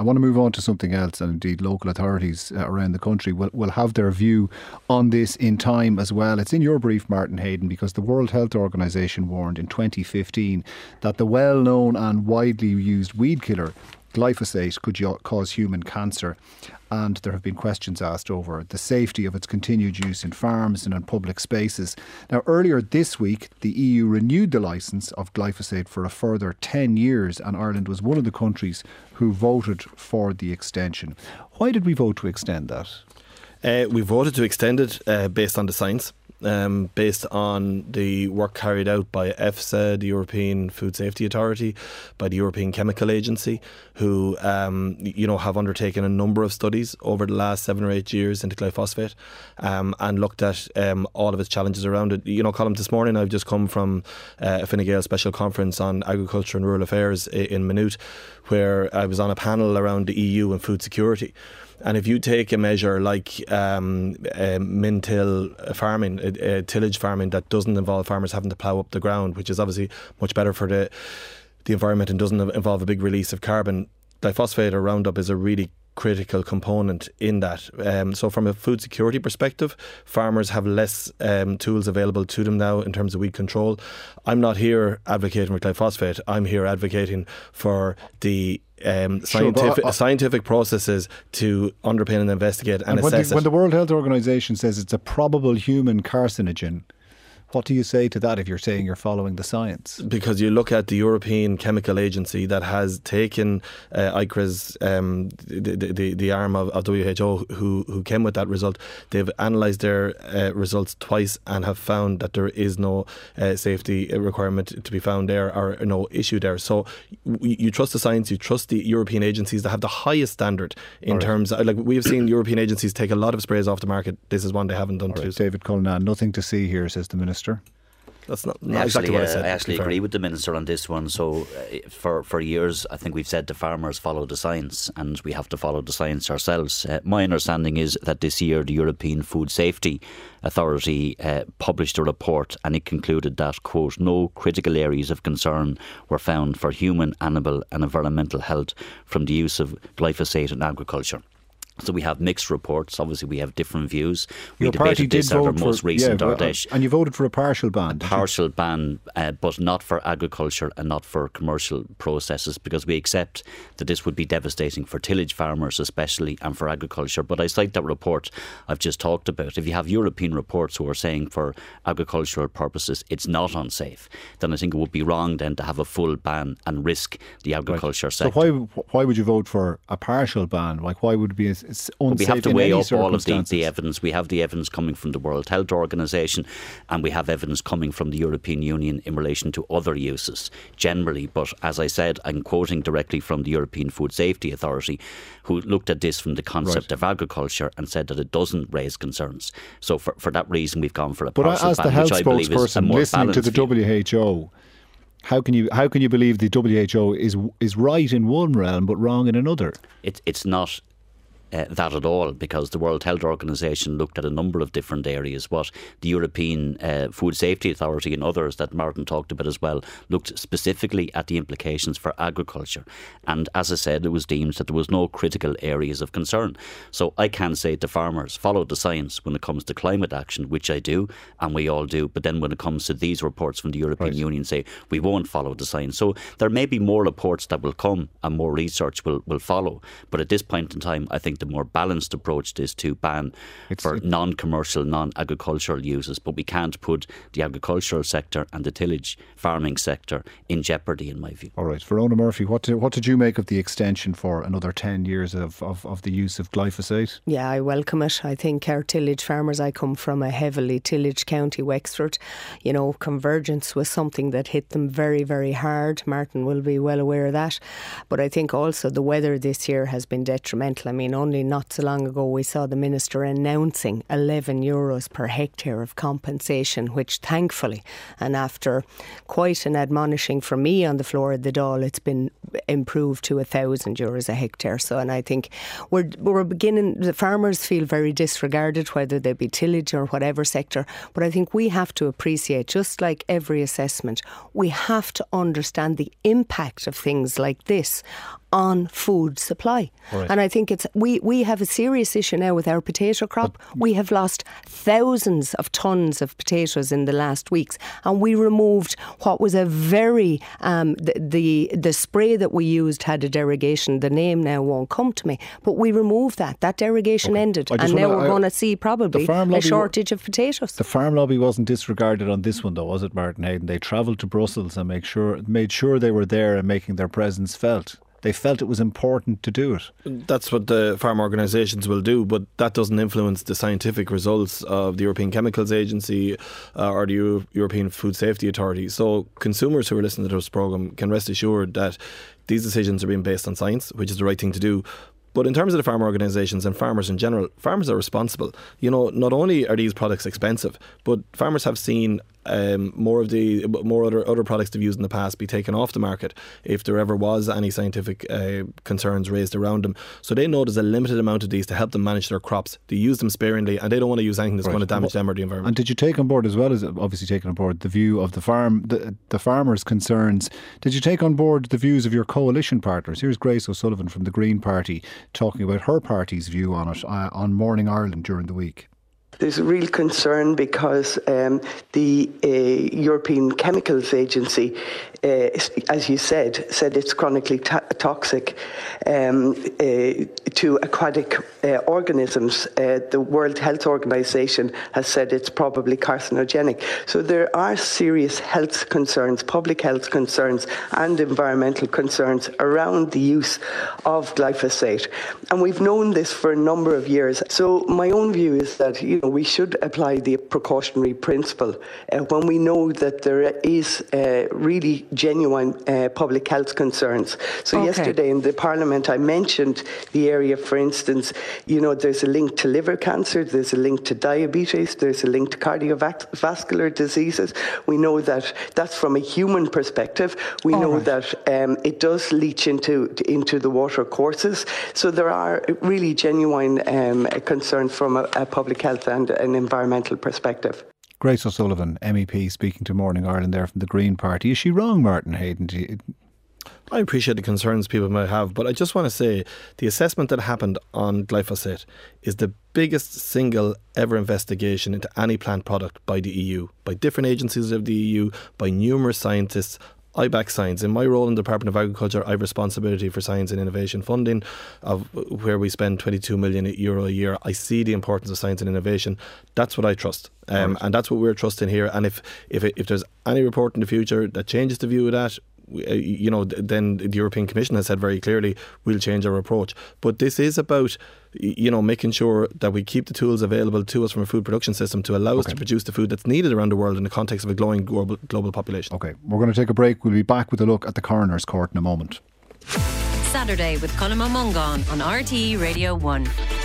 I want to move on to something else, and indeed, local authorities uh, around the country will, will have their view on this in time as well. It's in your brief, Martin Heydon, because the World Health Organization warned in 2015 that the well known and widely used weed killer glyphosate could cause human cancer. And there have been questions asked over the safety of its continued use in farms and in public spaces. Now, earlier this week, the EU renewed the licence of glyphosate for a further 10 years, and Ireland was one of the countries who voted for the extension. Why did we vote to extend that? Uh, we voted to extend it uh, based on the science um, based on the work carried out by EFSA, the European Food Safety Authority, by the European Chemical Agency, who um, you know have undertaken a number of studies over the last seven or eight years into glyphosate um, and looked at um, all of its challenges around it. You know, Colm, this morning I've just come from uh, a Fine Gael special conference on agriculture and rural affairs in Maynooth, where I was on a panel around the EU and food security. And if you take a measure like um, uh, min-till farming, uh, tillage farming that doesn't involve farmers having to plough up the ground, which is obviously much better for the the environment and doesn't involve a big release of carbon, glyphosate or Roundup is a really critical component in that. Um, so, from a food security perspective, farmers have less um, tools available to them now in terms of weed control. I'm not here advocating for glyphosate. I'm here advocating for the um, scientific, sure, scientific processes to underpin and investigate and, and when assess the. When the World Health Organization says it's a probable human carcinogen, what do you say to that if you're saying you're following the science? Because you look at the European Chemical Agency that has taken uh, ICRA's, um, the, the, the arm of, of WHO, who, who came with that result. They've analysed their uh, results twice and have found that there is no uh, safety requirement to be found there or no issue there. So you trust the science, you trust the European agencies that have the highest standard in right. terms of, like we have seen European agencies take a lot of sprays off the market. This is one they haven't done too. David Cullinane, nothing to see here, says the Minister. Minister. That's not, not actually, exactly what I said. Uh, I actually agree with the minister on this one. So, uh, for for years, I think we've said to farmers follow the science, and we have to follow the science ourselves. Uh, my understanding is that this year the European Food Safety Authority uh, published a report, and it concluded that quote no critical areas of concern were found for human, animal, and environmental health from the use of glyphosate in agriculture. So we have mixed reports. Obviously, we have different views. We Your debated party this did at our most for, recent yeah, Ard Fheis. And you voted for a partial ban. A partial you? ban, uh, but not for agriculture and not for commercial processes, because we accept that this would be devastating for tillage farmers, especially, and for agriculture. But I cite that report I've just talked about. If you have European reports who are saying for agricultural purposes it's not unsafe, then I think it would be wrong then to have a full ban and risk the agriculture right. sector. So why why would you vote for a partial ban? Like why would it be unsafe? We have to weigh up all of the, the evidence. We have the evidence coming from the World Health Organization and we have evidence coming from the European Union in relation to other uses generally. But as I said, I'm quoting directly from the European Food Safety Authority, who looked at this from the concept right. of agriculture and said that it doesn't raise concerns. So for, for that reason, we've gone for a but partial as ban, the health which I believe is a more listening to the. WHO, how can you how can you believe the WHO is is right in one realm but wrong in another? It's it's not uh, that at all because the World Health Organization looked at a number of different areas. What the European uh, Food Safety Authority and others that Martin talked about as well looked specifically at the implications for agriculture. And as I said, it was deemed that there was no critical areas of concern. So I can say to farmers, follow the science when it comes to climate action, which I do, and we all do. But then when it comes to these reports from the European right. Union, say we won't follow the science. So there may be more reports that will come and more research will, will follow. But at this point in time, I think the more balanced approach is to ban it's, for non commercial, non agricultural uses. But we can't put the agricultural sector and the tillage farming sector in jeopardy, in my view. All right. Verona Murphy, what did, what did you make of the extension for another 10 years of, of, of the use of glyphosate? Yeah, I welcome it. I think our tillage farmers, I come from a heavily tillage county, Wexford. You know, convergence was something that hit them very, very hard. Martin will be well aware of that. But I think also the weather this year has been detrimental. I mean, only not so long ago we saw the minister announcing 11 euros per hectare of compensation, which thankfully, and after quite an admonishing from me on the floor of the Dáil, it's been improved to a thousand euros a hectare. So, and I think we're we're beginning. The farmers feel very disregarded, whether they be tillage or whatever sector. But I think we have to appreciate, just like every assessment, we have to understand the impact of things like this on food supply. Right. And I think it's we, we have a serious issue now with our potato crop. We have lost thousands of tons of potatoes in the last weeks, and we removed what was a very um, the, the, the spray that we used had a derogation. The name now won't come to me, but we removed that. That derogation okay. ended, and now we're going to see probably a shortage of potatoes. The farm lobby wasn't disregarded on this one, though, was it, Martin Heydon? They travelled to Brussels and make sure made sure they were there and making their presence felt they felt it was important to do it. That's what the farm organisations will do, but that doesn't influence the scientific results of the European Chemicals Agency uh, or the Euro- European Food Safety Authority. So consumers who are listening to this programme can rest assured that these decisions are being based on science, which is the right thing to do. But in terms of the farm organisations and farmers in general, farmers are responsible. You know, not only are these products expensive, but farmers have seen um, more of the more other other products they've used in the past be taken off the market if there ever was any scientific uh, concerns raised around them. So they know there's a limited amount of these to help them manage their crops. They use them sparingly, and they don't want to use anything that's right. going to damage them or the environment. And did you take on board as well as obviously taking on board the view of the farm, the, the farmers' concerns? Did you take on board the views of your coalition partners? Here's Grace O'Sullivan from the Green Party talking about her party's view on it uh, on Morning Ireland during the week there's a real concern because um, the uh, European Chemicals Agency, uh, as you said, said it's chronically to- toxic um, uh, to aquatic uh, organisms. Uh, the World Health Organization has said it's probably carcinogenic. So there are serious health concerns, public health concerns, and environmental concerns around the use of glyphosate. And we've known this for a number of years. So my own view is that, you know, we should apply the precautionary principle uh, when we know that there is uh, really genuine uh, public health concerns. So okay. yesterday in the Parliament, I mentioned the area, for instance, you know, there's a link to liver cancer, there's a link to diabetes, there's a link to cardiovascular diseases. We know that that's from a human perspective. We All know right. that um, it does leach into into the water courses. So there are really genuine um, concerns from a, a public health and and an environmental perspective. Grace O'Sullivan, MEP, speaking to Morning Ireland there from the Green Party. Is she wrong, Martin Heydon? I appreciate the concerns people might have, but I just want to say the assessment that happened on glyphosate is the biggest single ever investigation into any plant product by the EU, by different agencies of the EU, by numerous scientists I back science. In my role in the Department of Agriculture, I have responsibility for science and innovation funding, of where we spend 22 million euro a year. I see the importance of science and innovation. That's what I trust, um, right. and that's what we're trusting here. And if if if there's any report in the future that changes the view of that, Uh, you know, then the European Commission has said very clearly we'll change our approach. But this is about, you know, making sure that we keep the tools available to us from a food production system to allow okay. us to produce the food that's needed around the world in the context of a growing global, global population. Okay, we're going to take a break. We'll be back with a look at the coroner's court in a moment. Saturday with Colm Mongan on RTE Radio 1.